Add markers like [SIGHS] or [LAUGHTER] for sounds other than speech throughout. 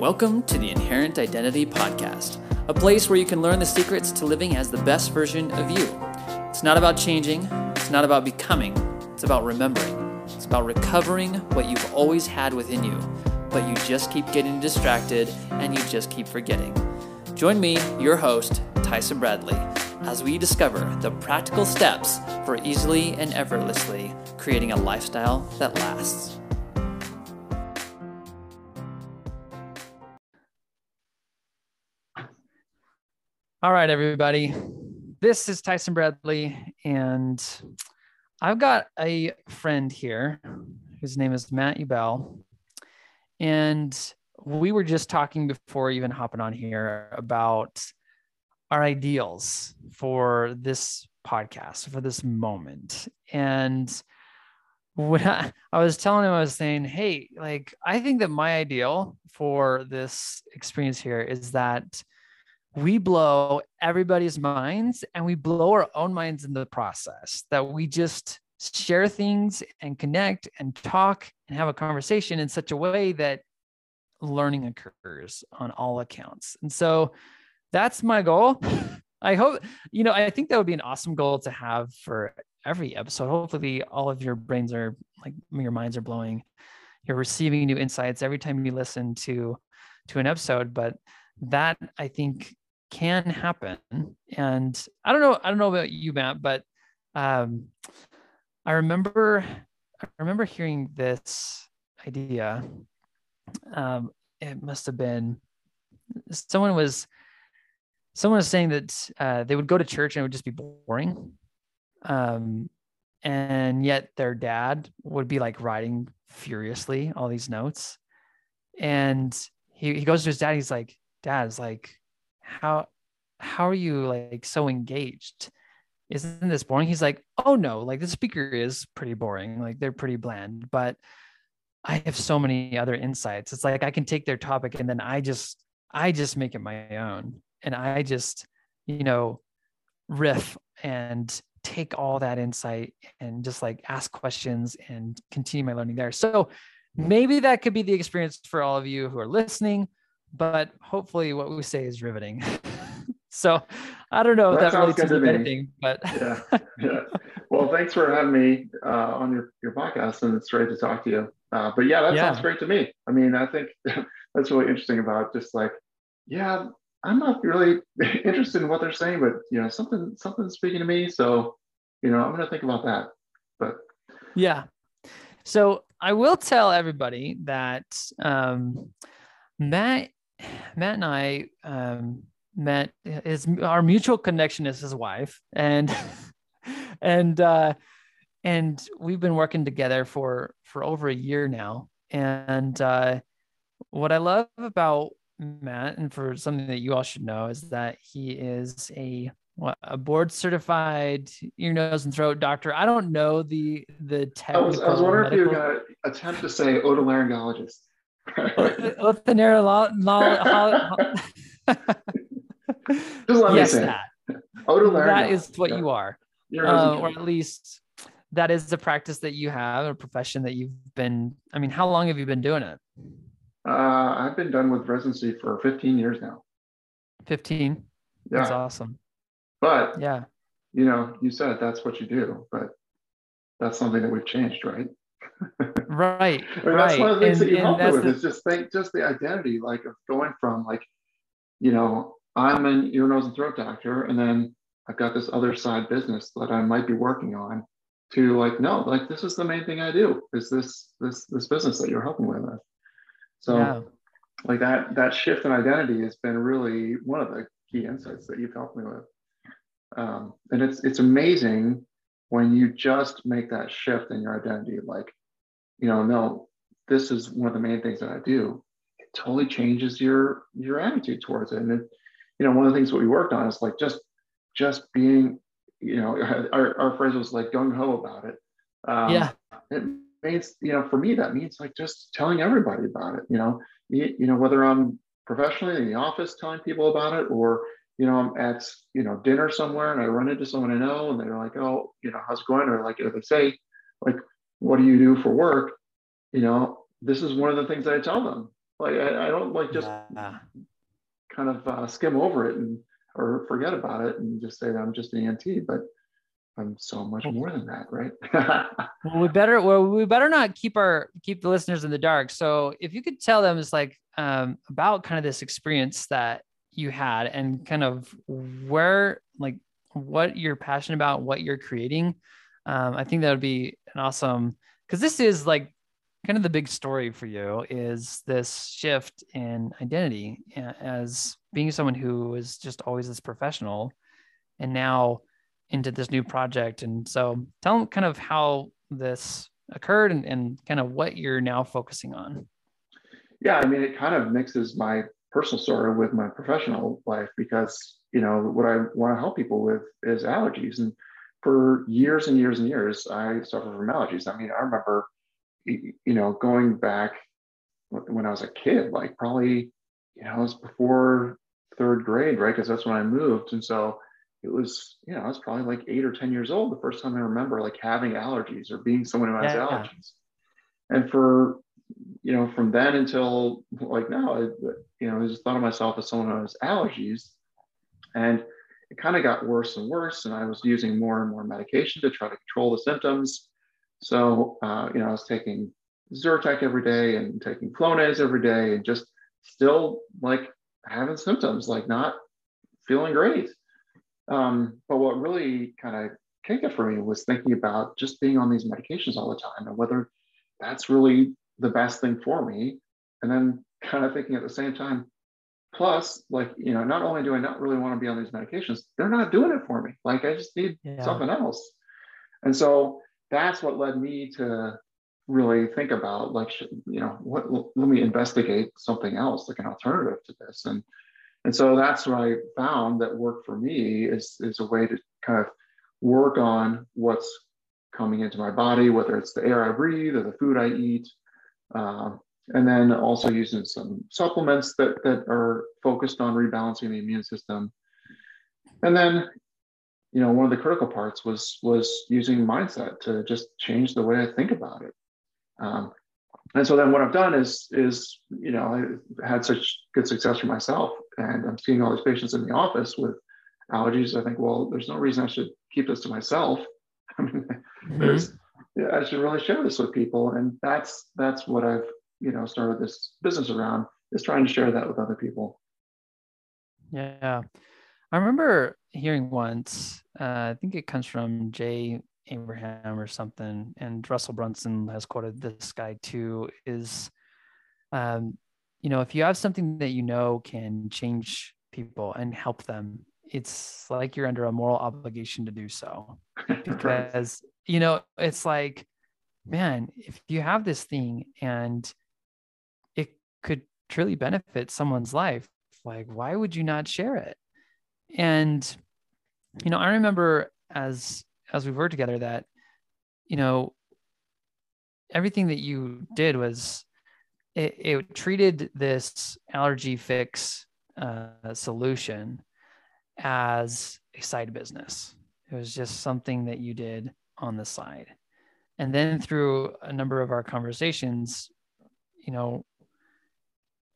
Welcome to the Inherent Identity Podcast, a place where you can learn the secrets to living as the best version of you. It's not about changing, it's not about becoming, it's about remembering. It's about recovering what you've always had within you, but you just keep getting distracted and you just keep forgetting. Join me, your host, Tyson Bradley, as we discover the practical steps for easily and effortlessly creating a lifestyle that lasts. All right, everybody. This is Tyson Bradley, and I've got a friend here. whose name is Matt Ubell. And we were just talking before even hopping on here about our ideals for this podcast, for this moment. And when I, I was telling him, I was saying, hey, like, I think that my ideal for this experience here is that we blow everybody's minds and we blow our own minds in the process that we just share things and connect and talk and have a conversation in such a way that learning occurs on all accounts. And so that's my goal. [LAUGHS] I hope you know i think that would be an awesome goal to have for every episode. Hopefully all of your brains are like your minds are blowing. You're receiving new insights every time you listen to to an episode. But that i think can happen. And I don't know, I don't know about you, Matt, but um, I remember, I remember hearing this idea. Um, it must have been someone was someone was saying that uh, they would go to church and it would just be boring. Um, and yet their dad would be like writing furiously all these notes. And he, he goes to his dad, he's like, Dad's like, how how are you like so engaged? Isn't this boring? He's like oh no like the speaker is pretty boring like they're pretty bland but i have so many other insights. It's like i can take their topic and then i just i just make it my own and i just you know riff and take all that insight and just like ask questions and continue my learning there. So maybe that could be the experience for all of you who are listening but hopefully what we say is riveting. [LAUGHS] so I don't know if that, that really teaches anything, but [LAUGHS] yeah, yeah. Well, thanks for having me uh, on your, your podcast, and it's great to talk to you. Uh, but yeah, that yeah. sounds great to me. I mean, I think [LAUGHS] that's really interesting about just like, yeah, I'm not really interested in what they're saying, but you know, something something's speaking to me. So, you know, I'm going to think about that. But yeah. So I will tell everybody that um, Matt Matt and I um, met his our mutual connection is his wife, and [LAUGHS] and uh, and we've been working together for for over a year now. And uh, what I love about Matt, and for something that you all should know, is that he is a a board certified ear, nose, and throat doctor. I don't know the the technical. I was, I was wondering medical... if you were going to attempt to say otolaryngologist. [LAUGHS] Just let yes, me say that. That is what yeah. you are, uh, or at least that is the practice that you have, a profession that you've been. I mean, how long have you been doing it? Uh, I've been done with residency for 15 years now. 15. Yeah. That's awesome. But yeah, you know, you said that's what you do, but that's something that we've changed, right? Right. I mean, right. That's one of the things and, that you help me with the... is just think just the identity, like of going from like, you know, I'm an ear, nose, and throat doctor, and then I've got this other side business that I might be working on to like, no, like this is the main thing I do is this this this business that you're helping with. So yeah. like that that shift in identity has been really one of the key insights that you've helped me with. Um, and it's it's amazing when you just make that shift in your identity, like, you know, no, this is one of the main things that I do, it totally changes your your attitude towards it. And it, you know, one of the things that we worked on is like just just being, you know, [LAUGHS] our, our phrase was like gung ho about it. Um, yeah. It means, you know, for me, that means like just telling everybody about it, you know, you, you know, whether I'm professionally in the office telling people about it or you know, I'm at, you know, dinner somewhere and I run into someone I know and they're like, oh, you know, how's it going? Or like, if they say, like, what do you do for work? You know, this is one of the things that I tell them. Like I, I don't like just yeah. kind of uh, skim over it and or forget about it and just say that I'm just an ENT, but I'm so much more than that, right? [LAUGHS] well, we better well we better not keep our keep the listeners in the dark. So if you could tell them it's like um, about kind of this experience that you had and kind of where like what you're passionate about, what you're creating, um, I think that would be an awesome because this is like kind of the big story for you is this shift in identity as being someone who was just always this professional and now into this new project. And so tell them kind of how this occurred and, and kind of what you're now focusing on. Yeah, I mean, it kind of mixes my personal story with my professional life because, you know, what I want to help people with is allergies. And for years and years and years, I suffered from allergies. I mean, I remember, you know, going back when I was a kid, like probably, you know, it was before third grade, right? Because that's when I moved. And so it was, you know, I was probably like eight or 10 years old the first time I remember like having allergies or being someone who has yeah, allergies. Yeah. And for, you know, from then until like now, I, you know, I just thought of myself as someone who has allergies. And it kind of got worse and worse. And I was using more and more medication to try to control the symptoms. So, uh, you know, I was taking Zyrtec every day and taking Flonase every day and just still like having symptoms, like not feeling great. Um, but what really kind of kicked it for me was thinking about just being on these medications all the time and whether that's really the best thing for me. And then kind of thinking at the same time, plus, like, you know, not only do I not really want to be on these medications, they're not doing it for me. Like, I just need yeah. something else. And so that's what led me to really think about, like, you know, what, let me investigate something else, like an alternative to this. And and so that's what I found that worked for me is, is a way to kind of work on what's coming into my body, whether it's the air I breathe or the food I eat. Uh, and then also using some supplements that, that are focused on rebalancing the immune system. And then, you know, one of the critical parts was was using mindset to just change the way I think about it. Um, and so then what I've done is is you know I had such good success for myself, and I'm seeing all these patients in the office with allergies. I think, well, there's no reason I should keep this to myself. [LAUGHS] I mean, mm-hmm. there's I should really share this with people, and that's that's what I've you know started this business around is trying to share that with other people. Yeah, I remember hearing once. Uh, I think it comes from Jay Abraham or something, and Russell Brunson has quoted this guy too. Is um, you know, if you have something that you know can change people and help them, it's like you're under a moral obligation to do so. [LAUGHS] Because you know, it's like, man, if you have this thing and it could truly benefit someone's life, like why would you not share it? And you know, I remember as as we've worked together that you know everything that you did was it, it treated this allergy fix uh, solution as a side business it was just something that you did on the side and then through a number of our conversations you know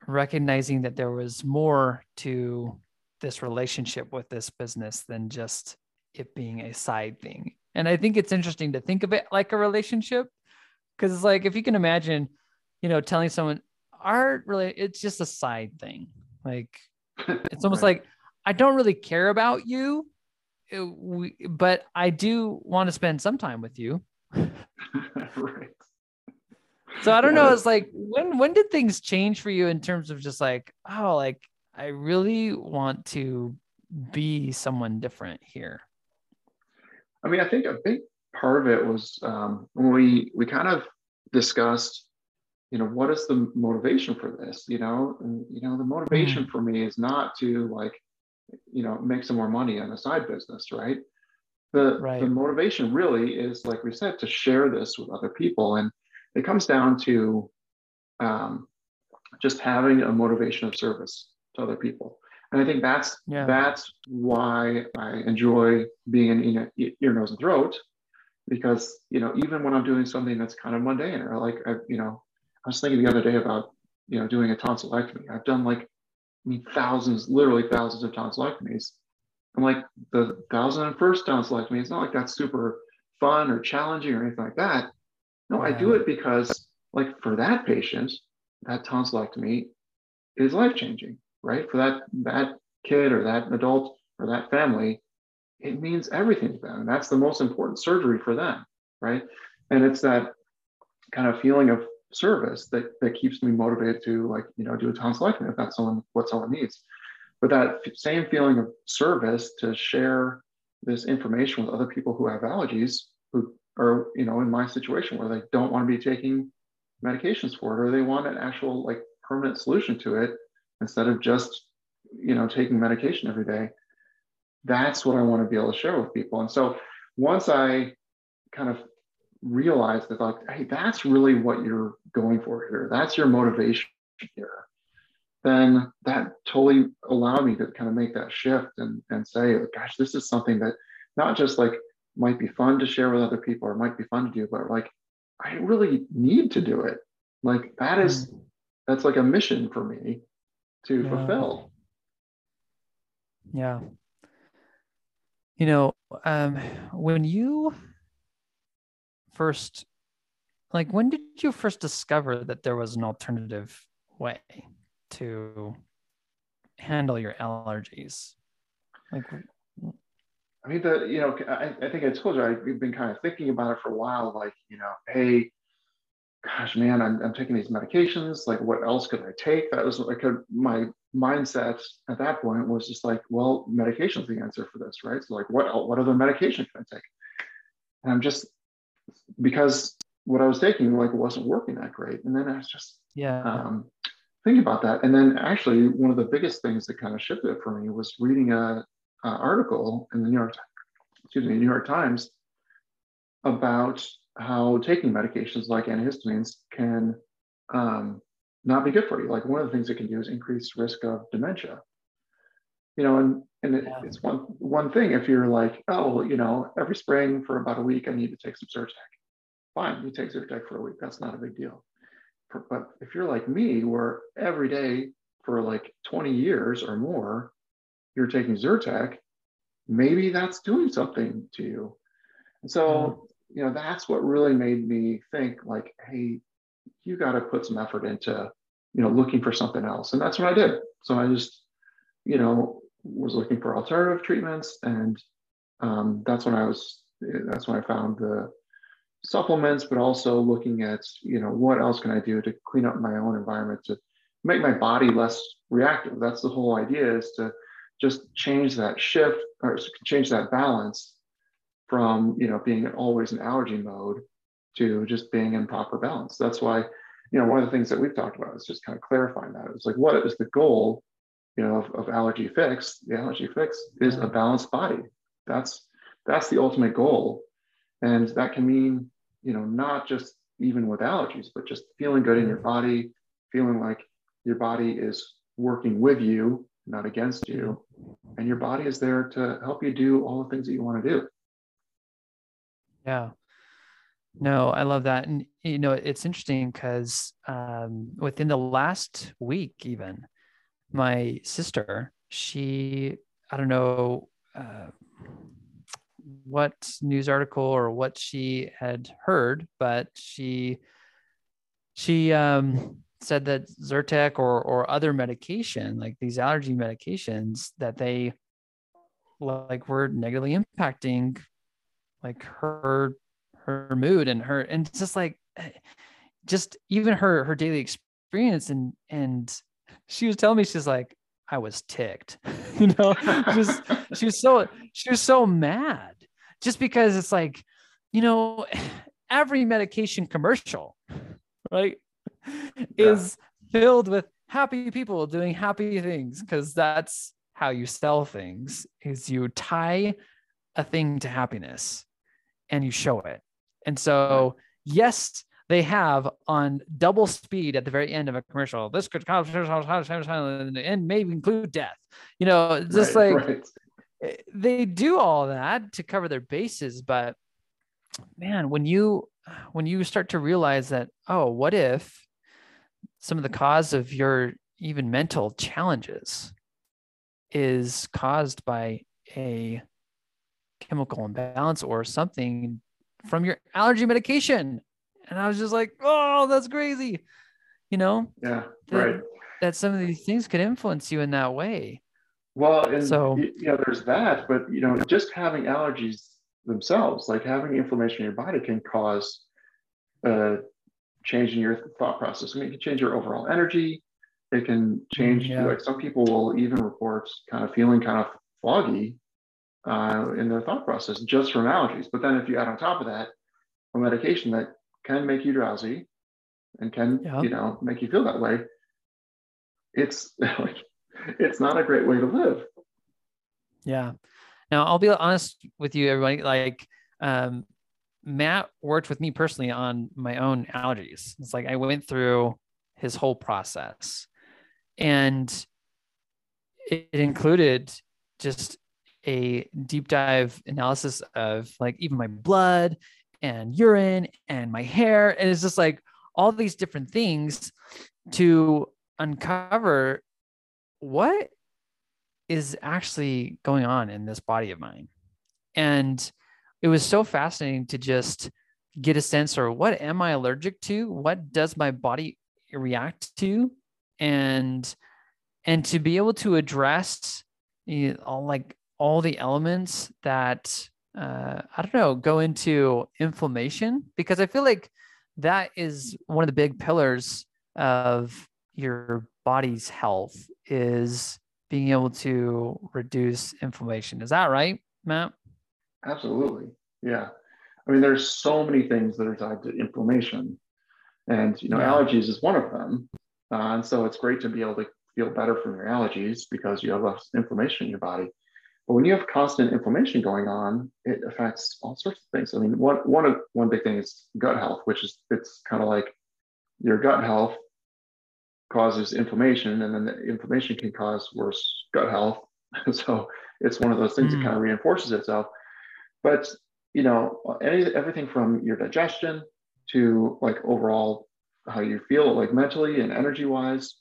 recognizing that there was more to this relationship with this business than just it being a side thing. And I think it's interesting to think of it like a relationship because it's like if you can imagine, you know, telling someone art really it's just a side thing. Like [LAUGHS] it's almost right. like I don't really care about you, we, but I do want to spend some time with you. [LAUGHS] right. So I don't know. It's like when when did things change for you in terms of just like oh like I really want to be someone different here. I mean, I think a big part of it was um, when we we kind of discussed, you know, what is the motivation for this? You know, and, you know, the motivation mm. for me is not to like, you know, make some more money on a side business, right? The right. the motivation really is, like we said, to share this with other people, and it comes down to um, just having a motivation of service to other people. And I think that's yeah. that's why I enjoy being in ear, nose, and throat, because you know even when I'm doing something that's kind of mundane or like I, you know I was thinking the other day about you know, doing a tonsillectomy. I've done like, thousands, literally thousands of tonsillectomies. I'm like the thousand and first tonsillectomy. It's not like that's super fun or challenging or anything like that. No, I do it because, like, for that patient, that tonsillectomy is life changing, right? For that that kid or that adult or that family, it means everything to them. And that's the most important surgery for them, right? And it's that kind of feeling of service that that keeps me motivated to like you know do a tonsillectomy if that's someone what someone needs. But that same feeling of service to share this information with other people who have allergies who are you know in my situation where they don't want to be taking medications for it or they want an actual like permanent solution to it instead of just you know taking medication every day that's what i want to be able to share with people and so once i kind of realized that like hey that's really what you're going for here that's your motivation here then that totally allowed me to kind of make that shift and, and say gosh this is something that not just like might be fun to share with other people or might be fun to do, but like I really need to do it. Like that is mm. that's like a mission for me to yeah. fulfill. Yeah. You know, um, when you first, like, when did you first discover that there was an alternative way to handle your allergies? Like, I mean, the you know, I, I think I told you I've been kind of thinking about it for a while. Like, you know, hey, gosh, man, I'm, I'm taking these medications. Like, what else could I take? That was like a, my mindset at that point was just like, well, medication's the answer for this, right? So, like, what what other medication can I take? And I'm just because what I was taking like wasn't working that great. And then I was just yeah um, thinking about that. And then actually, one of the biggest things that kind of shifted it for me was reading a uh, article in the New York, excuse me, New York Times about how taking medications like antihistamines can um, not be good for you. Like one of the things it can do is increase risk of dementia. You know, and and it, yeah. it's one one thing if you're like, oh, you know, every spring for about a week I need to take some Zyrtec. Fine, you take Zyrtec for a week. That's not a big deal. For, but if you're like me, where every day for like 20 years or more, you're taking Zyrtec, maybe that's doing something to you. And so, you know, that's what really made me think like, hey, you got to put some effort into, you know, looking for something else. And that's what I did. So I just, you know, was looking for alternative treatments. And um, that's when I was, that's when I found the supplements, but also looking at, you know, what else can I do to clean up my own environment to make my body less reactive. That's the whole idea is to just change that shift or change that balance from you know being always in allergy mode to just being in proper balance. That's why you know one of the things that we've talked about is just kind of clarifying that. It's like what is the goal you know of, of allergy fix? The allergy fix is a balanced body. That's that's the ultimate goal, and that can mean you know not just even with allergies, but just feeling good in your body, feeling like your body is working with you not against you. And your body is there to help you do all the things that you want to do. Yeah. No, I love that. And, you know, it's interesting because um, within the last week, even my sister, she, I don't know uh, what news article or what she had heard, but she, she, um, said that Zyrtec or or other medication, like these allergy medications, that they like were negatively impacting like her her mood and her and just like just even her her daily experience and and she was telling me she's like I was ticked, [LAUGHS] you know, she was [LAUGHS] she was so she was so mad just because it's like, you know, [SIGHS] every medication commercial, right? is filled with happy people doing happy things because that's how you sell things is you tie a thing to happiness and you show it. And so yes they have on double speed at the very end of a commercial this could and maybe include death you know just right, like right. Eh, they do all that to cover their bases but man when you when you start to realize that oh what if some of the cause of your even mental challenges is caused by a chemical imbalance or something from your allergy medication. And I was just like, oh, that's crazy. You know? Yeah. That, right. That some of these things could influence you in that way. Well, and so you know, there's that, but you know, just having allergies themselves, like having inflammation in your body can cause uh change in your thought process. I mean, it can change your overall energy. It can change, yeah. like some people will even report kind of feeling kind of foggy uh, in their thought process just from allergies. But then if you add on top of that a medication that can make you drowsy and can, yeah. you know, make you feel that way, it's [LAUGHS] like, it's not a great way to live. Yeah. Now I'll be honest with you, everybody. Like, um, Matt worked with me personally on my own allergies. It's like I went through his whole process and it included just a deep dive analysis of like even my blood and urine and my hair. And it's just like all these different things to uncover what is actually going on in this body of mine. And it was so fascinating to just get a sense or what am I allergic to? What does my body react to? And and to be able to address you know, all like all the elements that uh, I don't know go into inflammation because I feel like that is one of the big pillars of your body's health is being able to reduce inflammation. Is that right, Matt? Absolutely. Yeah. I mean, there's so many things that are tied to inflammation. And, you know, yeah. allergies is one of them. Uh, and so it's great to be able to feel better from your allergies because you have less inflammation in your body. But when you have constant inflammation going on, it affects all sorts of things. I mean, one one of one big thing is gut health, which is it's kind of like your gut health causes inflammation, and then the inflammation can cause worse gut health. [LAUGHS] so it's one of those things mm. that kind of reinforces itself. But you know, any everything from your digestion to like overall how you feel like mentally and energy wise,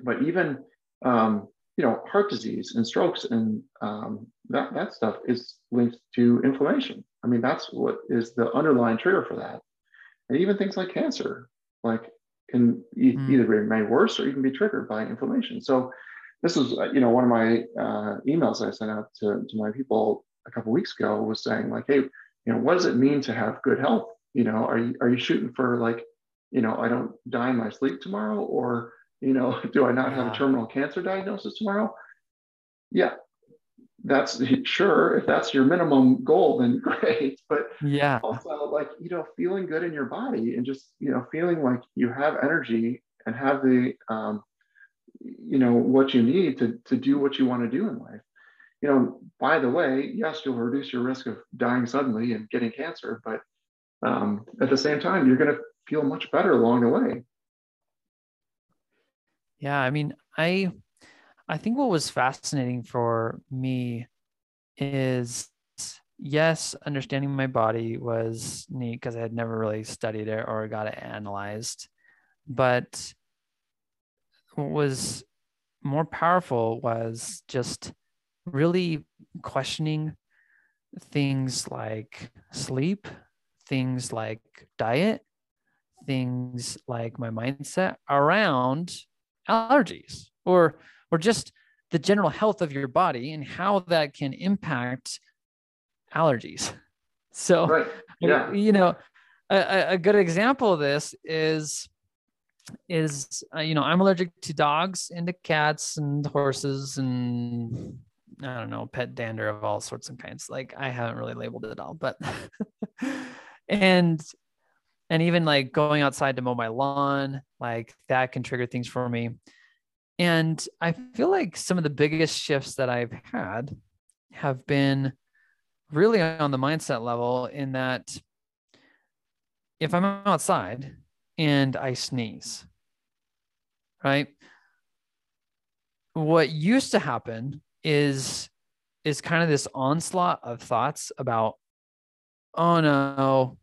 but even um, you know heart disease and strokes and um, that that stuff is linked to inflammation. I mean, that's what is the underlying trigger for that. And even things like cancer, like can e- mm. either remain worse or even be triggered by inflammation. So this is, you know, one of my uh, emails I sent out to, to my people a couple weeks ago was saying like, hey, you know, what does it mean to have good health? You know, are you are you shooting for like, you know, I don't die in my sleep tomorrow, or you know, [LAUGHS] do I not have a terminal cancer diagnosis tomorrow? Yeah, that's [LAUGHS] sure. If that's your minimum goal, then [LAUGHS] great. But yeah, also like you know, feeling good in your body and just you know, feeling like you have energy and have the um, you know what you need to to do what you want to do in life you know, by the way, yes, you'll reduce your risk of dying suddenly and getting cancer, but um, at the same time, you're going to feel much better along the way. Yeah, I mean, I I think what was fascinating for me is yes, understanding my body was neat because I had never really studied it or got it analyzed. But what was more powerful was just really questioning things like sleep, things like diet, things like my mindset around allergies or or just the general health of your body and how that can impact allergies. [LAUGHS] So, right. yeah. you know, a, a good example of this is is uh, you know I'm allergic to dogs and to cats and horses and I don't know, pet dander of all sorts and kinds. Like I haven't really labeled it all, but [LAUGHS] and and even like going outside to mow my lawn, like that can trigger things for me. And I feel like some of the biggest shifts that I've had have been really on the mindset level in that if I'm outside and I sneeze, right? What used to happen is is kind of this onslaught of thoughts about oh no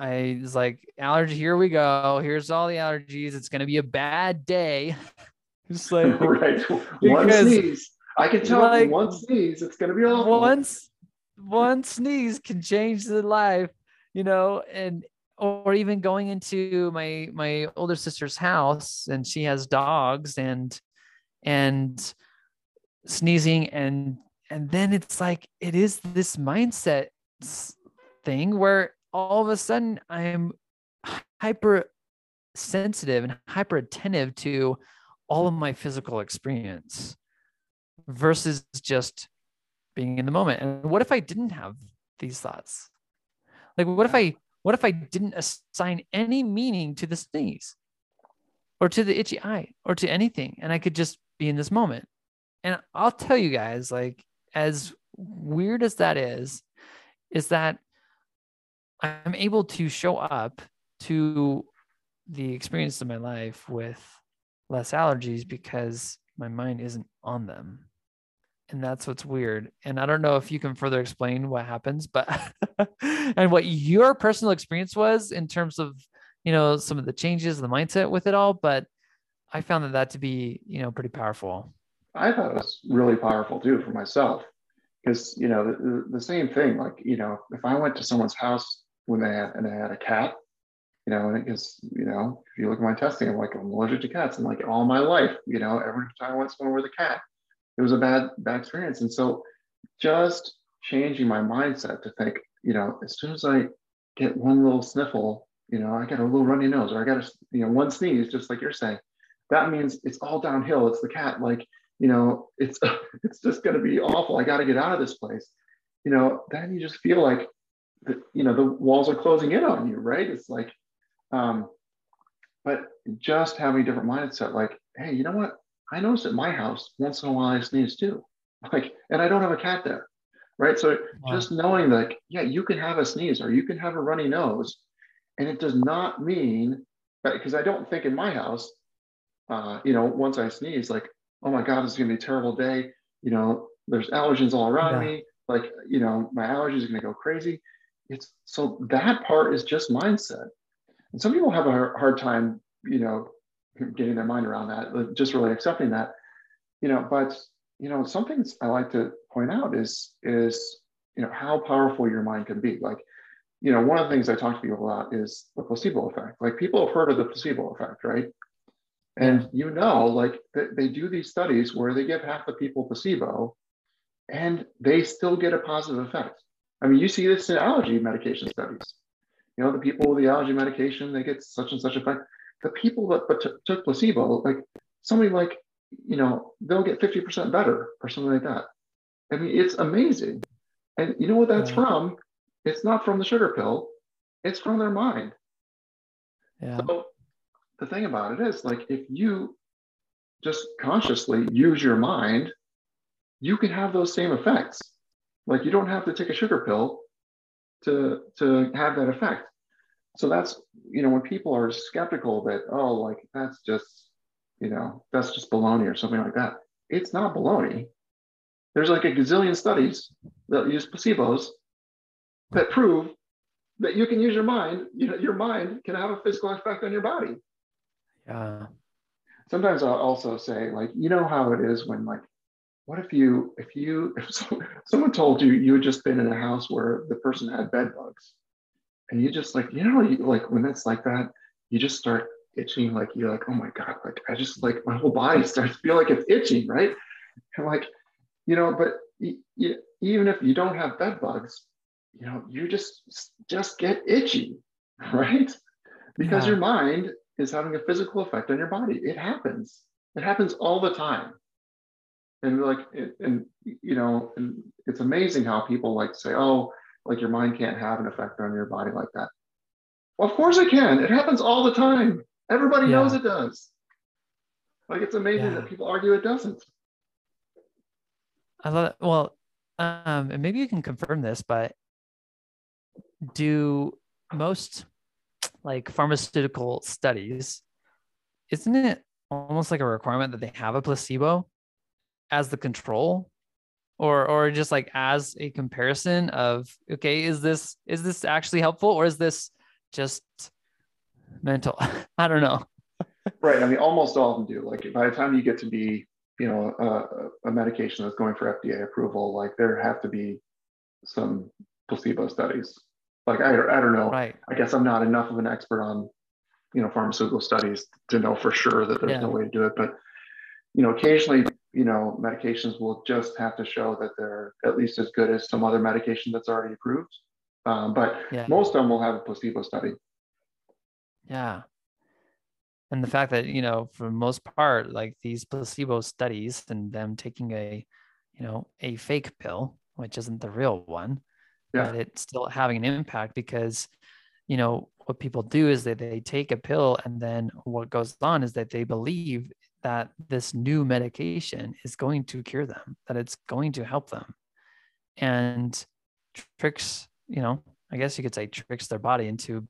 I was like, allergy, here we go. Here's all the allergies. It's going to be a bad day. [LAUGHS] Just [LAUGHS] like, right. One sneeze. I can tell like, one sneeze, it's going to be awful. Once, one sneeze can change the life, you know, and, or even going into my, my older sister's house and she has dogs and, and sneezing and, and then it's like, it is this mindset thing where all of a sudden I'm hyper sensitive and hyper attentive to all of my physical experience versus just being in the moment. And what if I didn't have these thoughts? Like what if I what if I didn't assign any meaning to the sneeze or to the itchy eye or to anything and I could just be in this moment? And I'll tell you guys like as weird as that is is that I'm able to show up to the experience of my life with less allergies because my mind isn't on them. And that's what's weird. And I don't know if you can further explain what happens, but [LAUGHS] and what your personal experience was in terms of, you know, some of the changes, the mindset with it all. But I found that that to be, you know, pretty powerful. I thought it was really powerful too for myself because, you know, the, the same thing, like, you know, if I went to someone's house when they had and they had a cat, you know, and it you know, if you look at my testing, I'm like, I'm allergic to cats. And like all my life, you know, every time I went somewhere with a cat, it was a bad, bad experience. And so just changing my mindset to think, you know, as soon as I get one little sniffle, you know, I got a little runny nose or I got a, you know, one sneeze, just like you're saying, that means it's all downhill. It's the cat. Like, you know, it's, [LAUGHS] it's just going to be awful. I got to get out of this place. You know, then you just feel like the, you know the walls are closing in on you right? It's like um but just having a different mindset like hey you know what? I notice at my house once in a while i sneeze too. [LAUGHS] Like and i don't have a cat there right? So wow. just knowing that yeah you can have a sneeze or you can have a runny nose. And it does not mean that because i don't think in my house uh, you know once i sneeze like oh my god it's going to be a terrible day. You know there's allergens all around yeah. me. Like you know my allergies are going to go crazy it's so that part is just mindset. And some people have a hard time you know getting their mind around that just really accepting that you know but you know some things i like to point out is is you know how powerful your mind can be. Like you know one of the things i talk to people about is the placebo effect. Like people have heard of the placebo effect right? And you know like they do these studies where they give half the people placebo and they still get a positive effect I mean, you see this in allergy medication studies. You know, the people with the allergy medication, they get such and such effect. The people that but t- took placebo, like somebody like, you know, they'll get 50% better or something like that. I mean, it's amazing. And you know what that's yeah. from? It's not from the sugar pill, it's from their mind. Yeah. So the thing about it is, like, if you just consciously use your mind, you can have those same effects. Like you don't have to take a sugar pill to to have that effect. So that's you know when people are skeptical that oh like that's just you know that's just baloney or something like that. It's not baloney. There's like a gazillion studies that use placebos that prove that you can use your mind. You know your mind can have a physical effect on your body. Yeah. Sometimes I'll also say like you know how it is when like what if you if you if [LAUGHS] someone told you you had just been in a house where the person had bed bugs and you just like you know you, like when it's like that you just start itching like you're like oh my god like i just like my whole body [LAUGHS] starts to feel like it's itching right? And like you know but y- even if you don't have bed bugs you know you just just get itchy [LAUGHS] right? Because yeah. your mind is having a physical effect on your body. It happens. It happens all the time and like and you know and it's amazing how people like say oh like your mind can't have an effect on your body like that. Well of course it can. It happens all the time. Everybody yeah. knows it does. Like it's amazing yeah. that people argue it doesn't. I love it well um and maybe you can confirm this but do most like pharmaceutical studies isn't it almost like a requirement that they have a placebo as the control or or just like as a comparison of okay is this is this actually helpful or is this just mental. [LAUGHS] I don't know. right. I mean, almost all of them do. Like by the time you get to be, you know, a, a medication that's going for FDA approval, like there have to be some placebo studies. Like I, I don't know. Right. I guess I'm not enough of an expert on, you know, pharmaceutical studies to know for sure that there's yeah. no way to do it. But you know, occasionally, you know, medications will just have to show that they're at least as good as some other medication that's already approved. Um, but yeah. most of them will have a placebo study. Yeah. And the fact that, you know, for most part, like these placebo studies and them taking a, you know, a fake pill, which isn't the real one, yeah. but it's still having an impact because, you know, what people do is that they take a pill and then what goes on is that they believe that this new medication is going to cure them, that it's going to help them. And tricks, you know, I guess you could say tricks their body into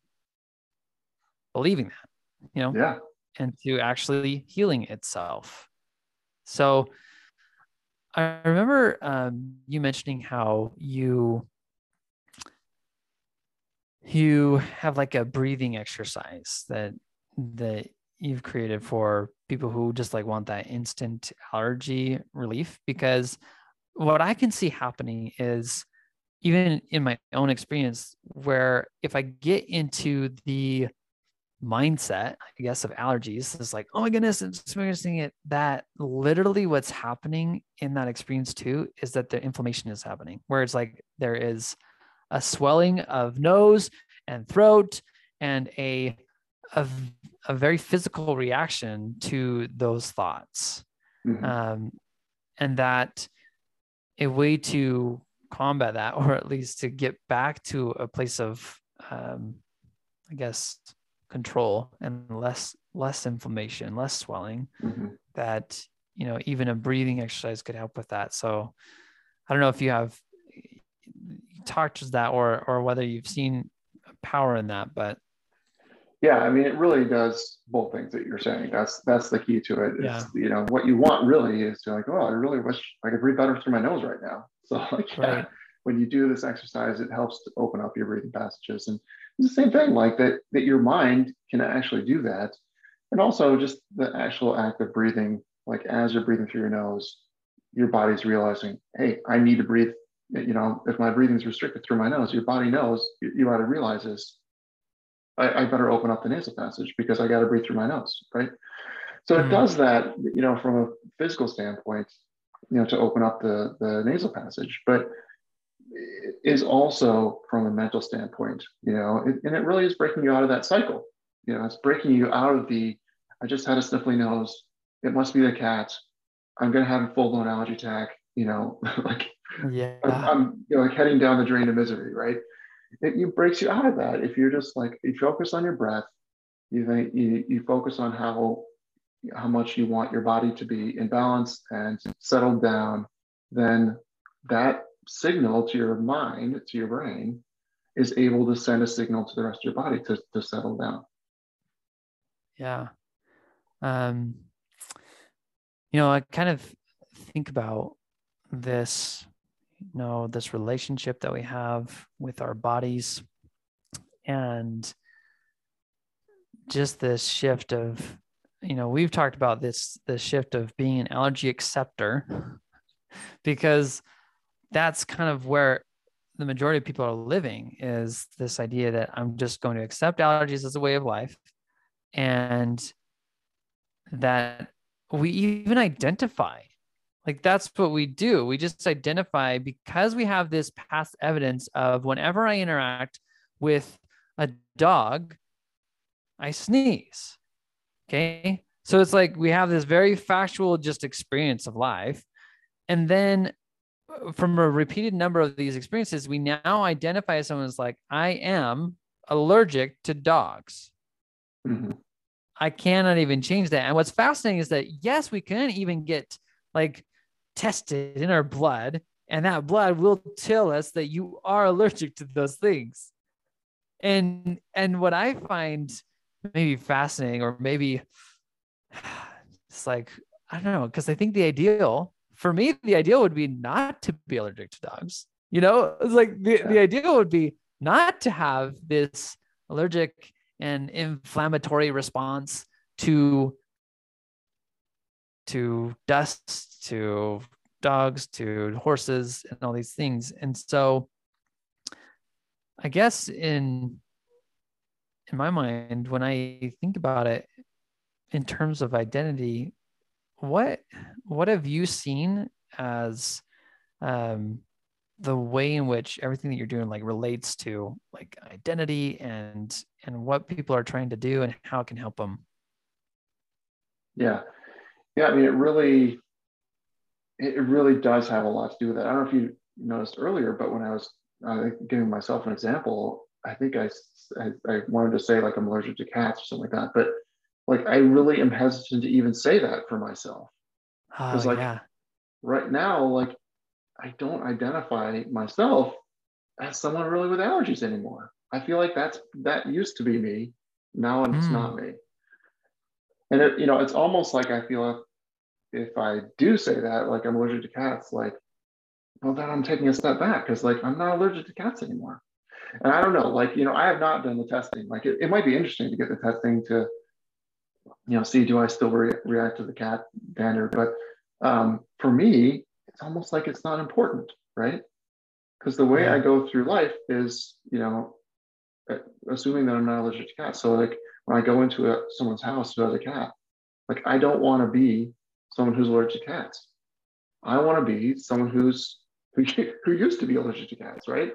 believing that, you know, yeah, and to actually healing itself. So I remember um, you mentioning how you you have like a breathing exercise that that you've created for people who just like want that instant allergy relief because what i can see happening is even in my own experience where if i get into the mindset i guess of allergies it's like oh my goodness it's experiencing it that literally what's happening in that experience too is that the inflammation is happening where it's like there is a swelling of nose and throat and a a, a very physical reaction to those thoughts. Mm-hmm. Um, and that a way to combat that, [LAUGHS] or at least to get back to a place of, um, I guess, control and less less inflammation, less swelling, mm-hmm. that you know even a breathing exercise could help with that. So I don't know if you have talked to that or or whether you've seen power in that, but yeah i mean it really does both things that you're saying. That's that's the key to it. Yeah. you know what you want really is to like oh i really wish i could breathe better through my nose right now. [LAUGHS] So like yeah, right. when you do this exercise it helps to open up your breathing passages. And it's the same thing like that that your mind can actually do that. And also just the actual act of breathing like as you're breathing through your nose your body's realizing hey i need to breathe. You know if my breathing is restricted through my nose your body knows you, ought to realize this I, I better open up the nasal passage because I got to breathe through my nose, right? So mm-hmm. it does that, you know, from a physical standpoint, you know, to open up the, the nasal passage, but is also from a mental standpoint, you know, it, and it really is breaking you out of that cycle. You know, it's breaking you out of the, I just had a sniffly nose. It must be the cat. I'm going to have a full blown allergy attack, you know, [LAUGHS] like yeah. I'm, you know, like heading down the drain of misery, right? It, it breaks you out of that if you're just like you focus on your breath you think you, you focus on how how much you want your body to be in balance and settled down then that signal to your mind to your brain is able to send a signal to the rest of your body to, to settle down. Yeah. Um you know i kind of think about this know this relationship that we have with our bodies and just this shift of you know we've talked about this the shift of being an allergy acceptor [LAUGHS] because that's kind of where the majority of people are living is this idea that i'm just going to accept allergies as a way of life and that we even identify like that's what we do. We just identify because we have this past evidence of whenever I interact with a dog, I sneeze. Okay. So it's like we have this very factual just experience of life. And then uh, from a repeated number of these experiences, we now identify someone as like, I am allergic to dogs. Mm-hmm. I cannot even change that. And what's fascinating is that, yes, we can even get like tested in our blood, and that blood will tell us that you are allergic to those things. And and what I find maybe fascinating, or maybe [SIGHS] it's like I don't know, because I think the ideal for me, the ideal would be not to be allergic to dogs. You know, it's like the, yeah. the ideal would be not to have this allergic and inflammatory response to to dust to dogs to horses and all these things. And so i guess in in my mind when i think about it in terms of identity what what have you seen as um the way in which everything that you're doing like relates to like identity and and what people are trying to do and how it can help them yeah yeah i mean it really it really does have a lot to do with that i don't know if you noticed earlier but when i was uh, giving myself an example i think I, I, I wanted to say like i'm allergic to cats or something like that but like i really am hesitant to even say that for myself because oh, like yeah. right now like I don't identify myself as someone really with allergies anymore. I feel like that's that used to be me. Now it's mm. not me. And it, you know, it's almost like I feel if, I do say that, like I'm allergic to cats, like, well, then I'm taking a step back because like I'm not allergic to cats anymore. And I don't know, like, you know, I have not done the testing. Like it, it might be interesting to get the testing to, you know, see do I still re- react to the cat dander. But um, for me, it's almost like it's not important, right? Because the way yeah. I go through life is, you know, assuming that I'm not allergic to cats. So like when I go into a, someone's house who has a cat, like I don't want to be someone who's allergic to cats. I want to be someone who's [LAUGHS] who, who used to be allergic to cats, right?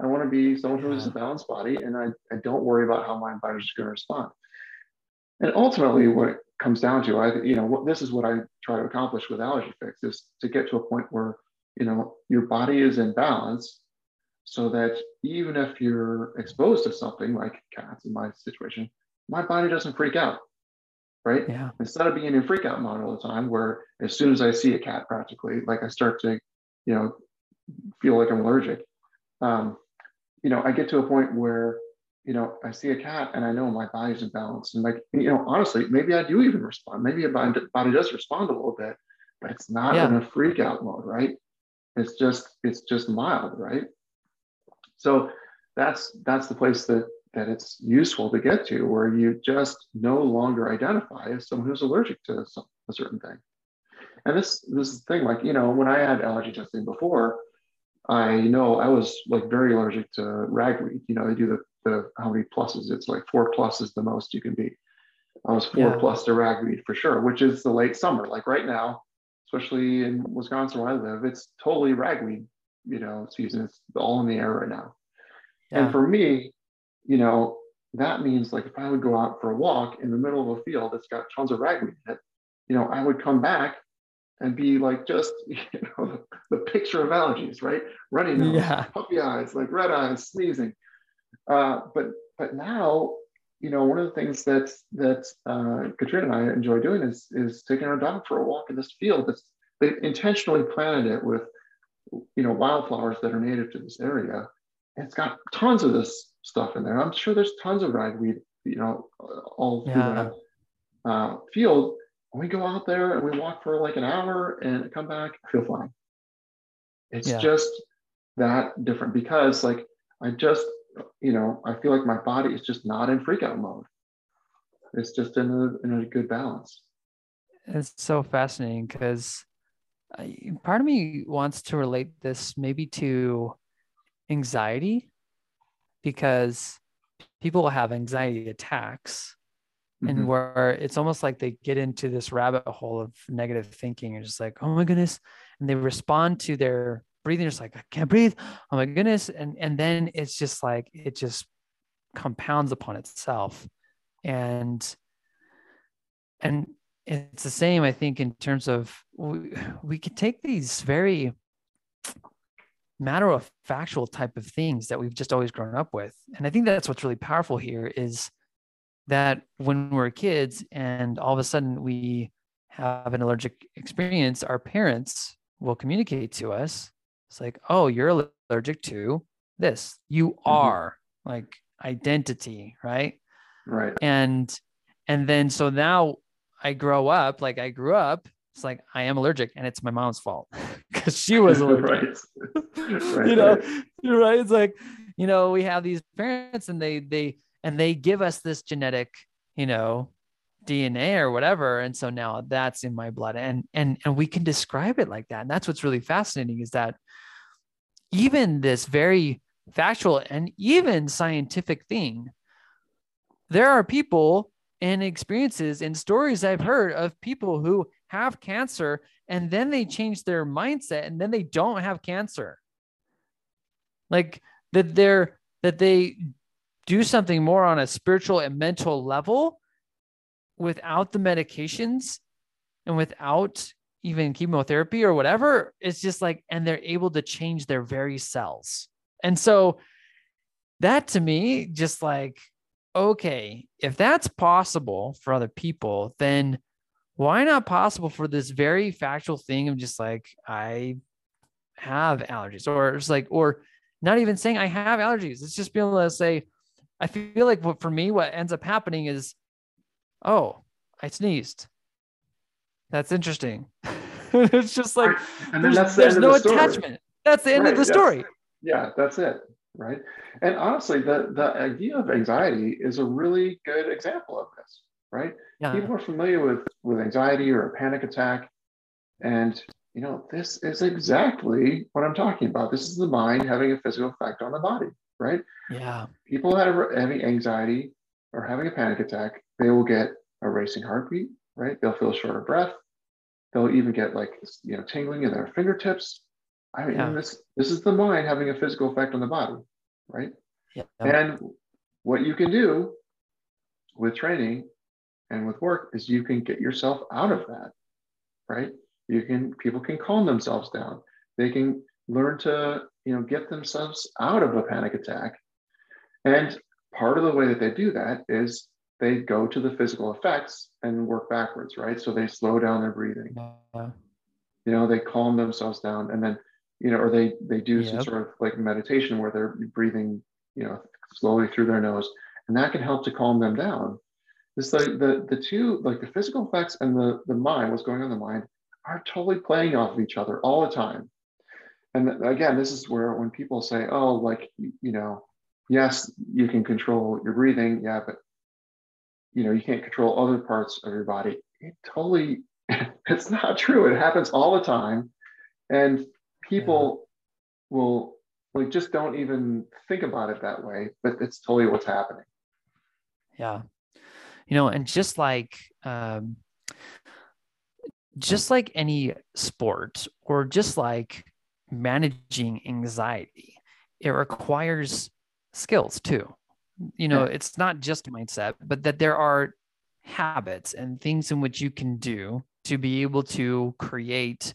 I want to be someone who has a balanced body, and I, I don't worry about how my body is going to respond. And ultimately, what it comes down to, I you know, what, this is what I try to accomplish with Allergy Fix is to get to a point where you know your body is in balance, so that even if you're exposed to something like cats in my situation, my body doesn't freak out, right? Yeah. Instead of being in freak out mode all the time, where as soon as I see a cat, practically, like I start to, you know, feel like I'm allergic. Um, you know, I get to a point where you know, I see a cat and I know my body's in balance. And like, you know, honestly, maybe I do even respond. Maybe my body, does respond a little bit, but it's not yeah. in a freak out mode, right? It's just, it's just mild, right? So that's that's the place that that it's useful to get to where you just no longer identify as someone who's allergic to some, a certain thing. And this this is the thing, like, you know, when I had allergy testing before, I know I was like very allergic to ragweed. You know, they do the the how many pluses. It's like four plus is the most you can be. I was four yeah. plus to ragweed for sure, which is the late summer. Like right now, especially in Wisconsin where I live, it's totally ragweed, you know, season. It's all in the air right now. Yeah. And for me, you know, that means like if I would go out for a walk in the middle of a field that's got tons of ragweed in it, you know, I would come back and be like just [LAUGHS] you know the, the picture of allergies, right? Running nose, yeah. puppy eyes, like red eyes, sneezing. Uh, but but now, you know, one of the things that that uh, Katrina and I enjoy doing is is taking our dog for a walk in this field. That's they intentionally planted it with, you know, wildflowers that are native to this area. And it's got tons of this stuff in there. I'm sure there's tons of ragweed, you know, all through yeah. that uh, field. And we go out there and we walk for like an hour and come back, I feel fine. It's yeah. just that different because like I just you know, I feel like my body is just not in freakout mode. It's just in a, in a good balance. It's so fascinating because part of me wants to relate this maybe to anxiety because people will have anxiety attacks mm-hmm. and where it's almost like they get into this rabbit hole of negative thinking and just like oh my goodness and they respond to their breathing just like i can't breathe oh my goodness and and then it's just like it just compounds upon itself and and it's the same i think in terms of we, we could take these very matter of factual type of things that we've just always grown up with and i think that's what's really powerful here is that when we're kids and all of a sudden we have an allergic experience our parents will communicate to us it's like, oh, you're allergic to this. You mm-hmm. are like identity, right? Right. And and then so now I grow up, like I grew up, it's like I am allergic and it's my mom's fault [LAUGHS] because she was [LAUGHS] allergic. right. [LAUGHS] right. You know, right. right. It's like, you know, we have these parents and they they and they give us this genetic, you know, DNA or whatever. And so now that's in my blood. And and and we can describe it like that. And that's what's really fascinating is that even this very factual and even scientific thing, there are people and experiences and stories I've heard of people who have cancer and then they change their mindset and then they don't have cancer. Like that they're that they do something more on a spiritual and mental level without the medications and without even chemotherapy or whatever. It's just like, and they're able to change their very cells. And so that to me, just like, okay, if that's possible for other people, then why not possible for this very factual thing of just like, I have allergies or it's like, or not even saying I have allergies. It's just being able to say, I feel like what for me, what ends up happening is, oh, I sneezed. That's interesting. [LAUGHS] it's just like there's the no the attachment. That's the end right, of the story. Yeah, that's it. Right. And honestly, the, the idea of anxiety is a really good example of this, right? Yeah. People are familiar with, with anxiety or a panic attack. And you know, this is exactly what I'm talking about. This is the mind having a physical effect on the body, right? Yeah. People that are having anxiety or having a panic attack, they will get a racing heartbeat, right? They'll feel short of breath. They'll even get like you know tingling in their fingertips. I mean, yeah. this this is the mind having a physical effect on the body, right? Yeah. And what you can do with training and with work is you can get yourself out of that, right? You can people can calm themselves down. They can learn to you know get themselves out of a panic attack. And part of the way that they do that is they go to the physical effects and work backwards, right? So they slow down their breathing. Uh, you know, they calm themselves down and then, you know, or they they do yep. some sort of like meditation where they're breathing, you know, slowly through their nose. And that can help to calm them down. It's like the the two, like the physical effects and the the mind, what's going on in the mind, are totally playing off of each other all the time. And again, this is where when people say, oh, like, you know, yes, you can control your breathing, yeah, but you know you can't control other parts of your body it totally [LAUGHS] it's not true it happens all the time and people yeah. will like just don't even think about it that way but it's totally what's happening yeah you know and just like um just like any sport or just like managing anxiety it requires skills too you know, yeah. it's not just mindset, but that there are habits and things in which you can do to be able to create,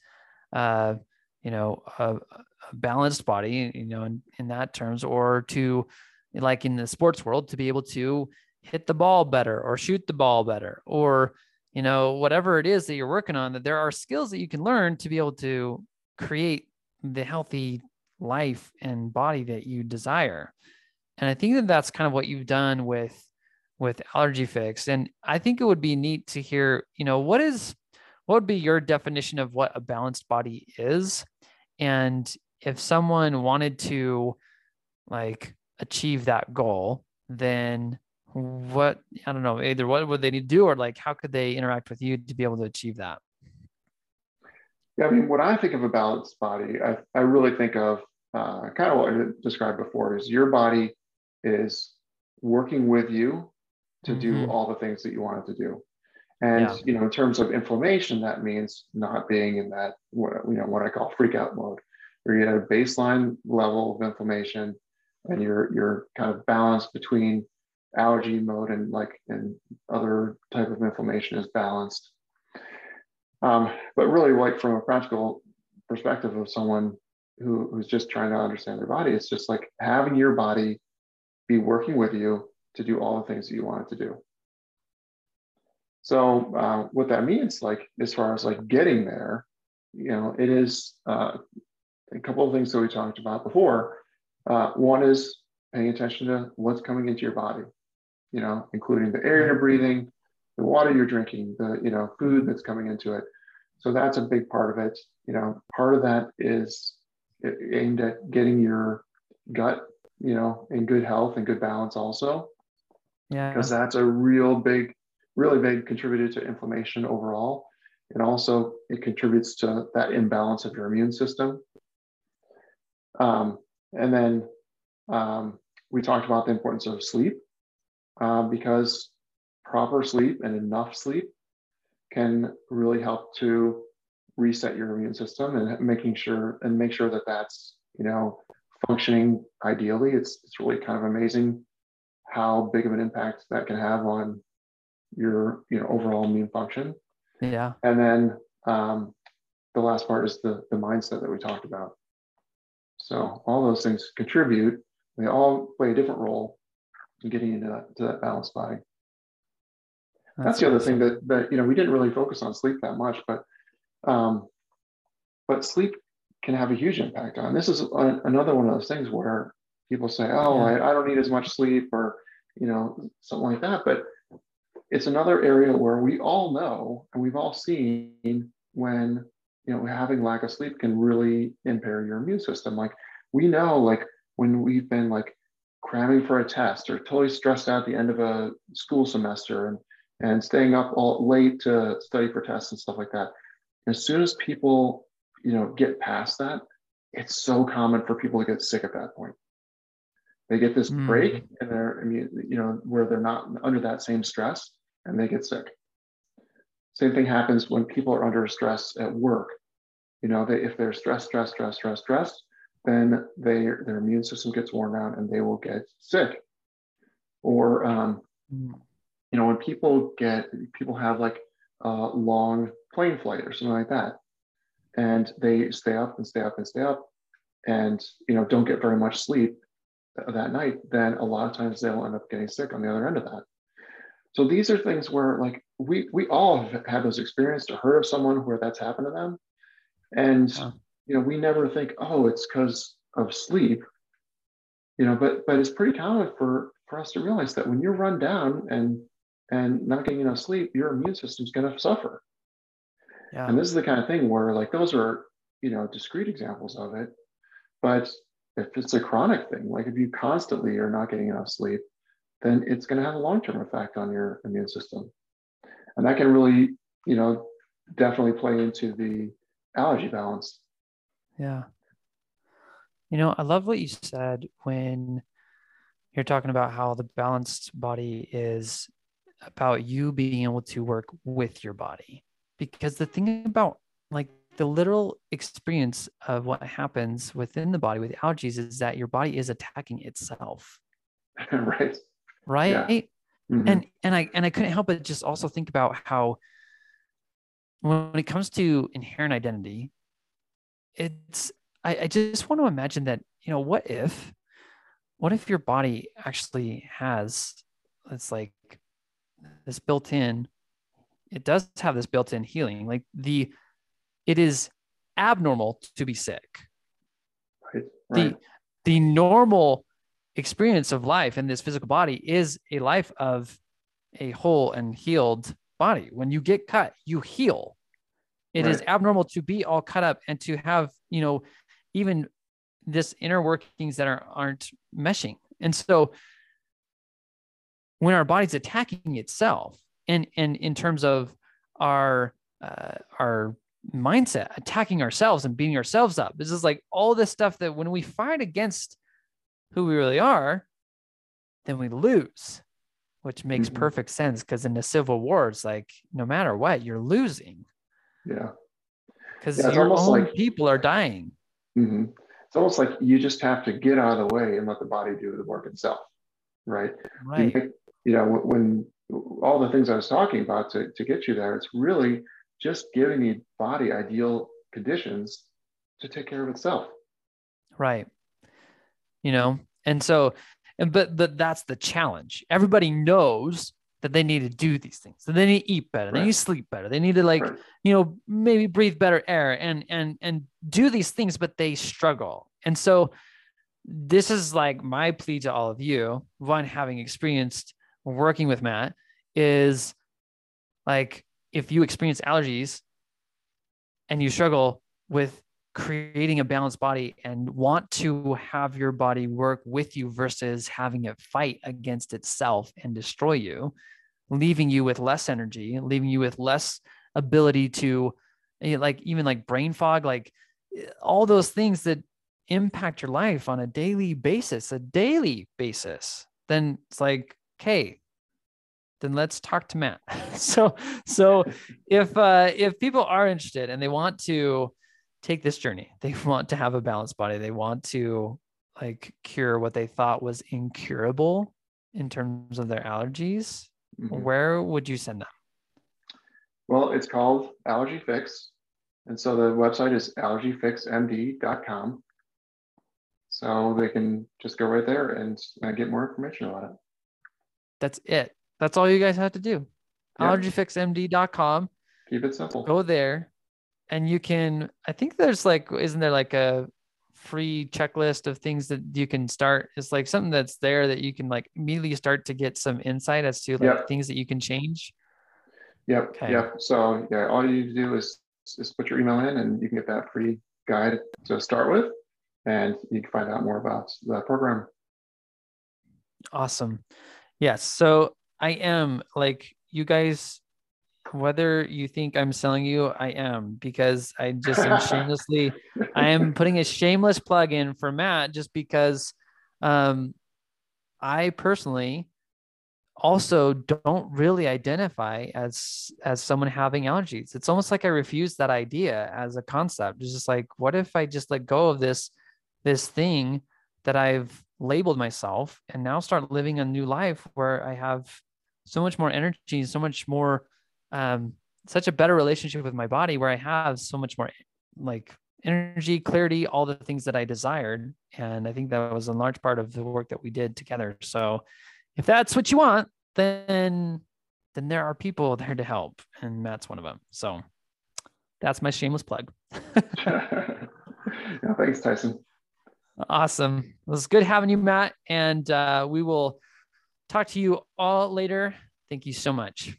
uh, you know, a, a balanced body, you know, in, in that terms, or to, like in the sports world, to be able to hit the ball better or shoot the ball better, or, you know, whatever it is that you're working on, that there are skills that you can learn to be able to create the healthy life and body that you desire. And i think that that's kind of what you've done with with allergy fix. And i think it would be neat to hear you know what is what would be your definition of what a balanced body is and if someone wanted to like achieve that goal then what i don't know either what would they need to do or like how could they interact with you to be able to achieve that yeah i mean when i think of a balanced body i, I really think of uh, kind of what i described before is your body is working with you to mm-hmm. do all the things that you wanted to do. And yeah. you know, in terms of inflammation, that means not being in that what you know what I call freak out mode, where you have a baseline level of inflammation, and you're you're kind of balanced between allergy mode and like and other type of inflammation is balanced. Um, but really, like from a practical perspective of someone who, who's just trying to understand their body, it's just like having your body be working with you to do all the things that you want it to do. So uh, what that means, like as far as like getting there, you know, it is uh, a couple of things that we talked about before. Uh, one is paying attention to what's coming into your body, you know, including the air you're breathing, the water you're drinking, the you know food that's coming into it. So that's a big part of it. You know, part of that is aimed at getting your gut you know, in good health and good balance also. Yeah. Because that's a real big, really big contributor to inflammation overall. And also it contributes to that imbalance of your immune system. Um, and then um, we talked about the importance of sleep uh, because proper sleep and enough sleep can really help to reset your immune system and making sure and make sure that that's you know functioning ideally it's it's really kind of amazing how big of an impact that can have on your you know overall immune function yeah and then um, the last part is the the mindset that we talked about so all those things contribute they all play a different role in getting into that, to that balanced body that's, that's the other thing that that you know we didn't really focus on sleep that much but um, but sleep can have a huge impact on. This is a, another one of those things where people say, "Oh, yeah. I, I don't need as much sleep," or you know, something like that. But it's another area where we all know and we've all seen when you know having lack of sleep can really impair your immune system. Like we know, like when we've been like cramming for a test or totally stressed out at the end of a school semester and and staying up all late to study for tests and stuff like that as soon as people you know get past that it's so common for people to get sick at that point they get this mm. break and they're you know where they're not under that same stress and they get sick same thing happens when people are under stress at work you know they, if they're stressed stressed stressed stressed stressed then they their immune system gets worn down and they will get sick or um, mm. you know when people get people have like a long plane flight or something like that. And they stay up and stay up and stay up and you know don't get very much sleep that night, then a lot of times they'll end up getting sick on the other end of that. So these are things where like we we all have had those experiences or heard of someone where that's happened to them. And you know, we never think, oh, it's because of sleep. You know, but but it's pretty common for for us to realize that when you're run down and and not getting enough sleep, your immune system's going to suffer. Yeah. And this is the kind of thing where like those are, you know, discrete examples of it. But if it's a chronic thing, like if you constantly are not getting enough sleep, then it's going to have a long-term effect on your immune system. And that can really, you know, definitely play into the allergy balance. Yeah. You know, I love what you said when you're talking about how the balanced body is about you being able to work with your body because the thing about like the literal experience of what happens within the body with allergies is that your body is attacking itself [LAUGHS] right right yeah. mm-hmm. and and i and i couldn't help but just also think about how when it comes to inherent identity it's I, I just want to imagine that you know what if what if your body actually has it's like this built in it does have this built-in healing like the it is abnormal to be sick right, right. the the normal experience of life in this physical body is a life of a whole and healed body. When you get cut you heal. It right. is abnormal to be all cut up and to have you know even this inner workings that are aren't meshing. And so when our body's attacking itself and and in terms of our uh, our mindset attacking ourselves and beating ourselves up this is like all this stuff that when we fight against who we really are then we lose which makes mm-hmm. perfect sense because in the civil war it's like no matter what you're losing yeah because yeah, your own like, people are dying mm-hmm. it's almost like you just have to get out of the way and let the body do the work itself right right you, you know when all the things I was talking about to, to get you there, it's really just giving the body ideal conditions to take care of itself. Right. You know, and so, and but but that's the challenge. Everybody knows that they need to do these things. So they need to eat better. Right. They need to sleep better. They need to like, right. you know, maybe breathe better air and and and do these things, but they struggle. And so this is like my plea to all of you, one having experienced working with Matt is like if you experience allergies and you struggle with creating a balanced body and want to have your body work with you versus having it fight against itself and destroy you, leaving you with less energy, leaving you with less ability to eh, like even like brain fog, like eh, all those things that impact your life on a daily basis, a daily basis, then it's like, okay, then let's talk to Matt. [LAUGHS] so, so if uh, if people are interested and they want to take this journey, [LAUGHS] they want to have a balanced body, they want to like cure what they thought was incurable in terms of their allergies, mm-hmm. where would you send them? Well, it's called Allergy Fix. And so the website is allergyfixmd.com. So they can just go right there and get more information about it. That's it. That's all you guys have to do. Yep. Allergyfixmd.com. Keep it simple. Go there and you can, I think there's like, isn't there like a free checklist of things that you can start? It's like something that's there that you can like immediately start to get some insight as to like yep. things that you can change. Yep. Okay. Yep. So yeah, all you need to do is just put your email in and you can get that free guide to start with and you can find out more about the program. Awesome. Yes. So I am like you guys, whether you think I'm selling you, I am because I just am [LAUGHS] shamelessly, I am putting a shameless plug in for Matt just because um, I personally also don't really identify as as someone having allergies. It's almost like I refuse that idea as a concept. It's just like, what if I just let go of this this thing that I've labeled myself and now start living a new life where I have so much more energy, so much more, um, such a better relationship with my body where I have so much more like energy, clarity, all the things that I desired. And I think that was a large part of the work that we did together. So if that's what you want, then then there are people there to help. And Matt's one of them. So that's my shameless plug. [LAUGHS] yeah, thanks, Tyson. Awesome. It was good having you, Matt. And uh, we will talk to you all later. Thank you so much.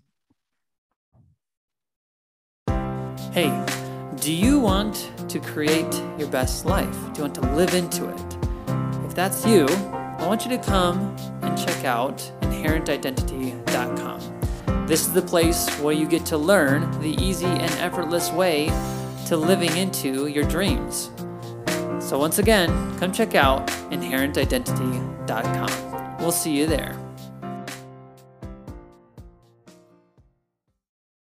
Hey, do you want to create your best life? Do you want to live into it? If that's you, I want you to come and check out inherentidentity.com. This is the place where you get to learn the easy and effortless way to living into your dreams. So, once again, come check out inherentidentity.com. We'll see you there.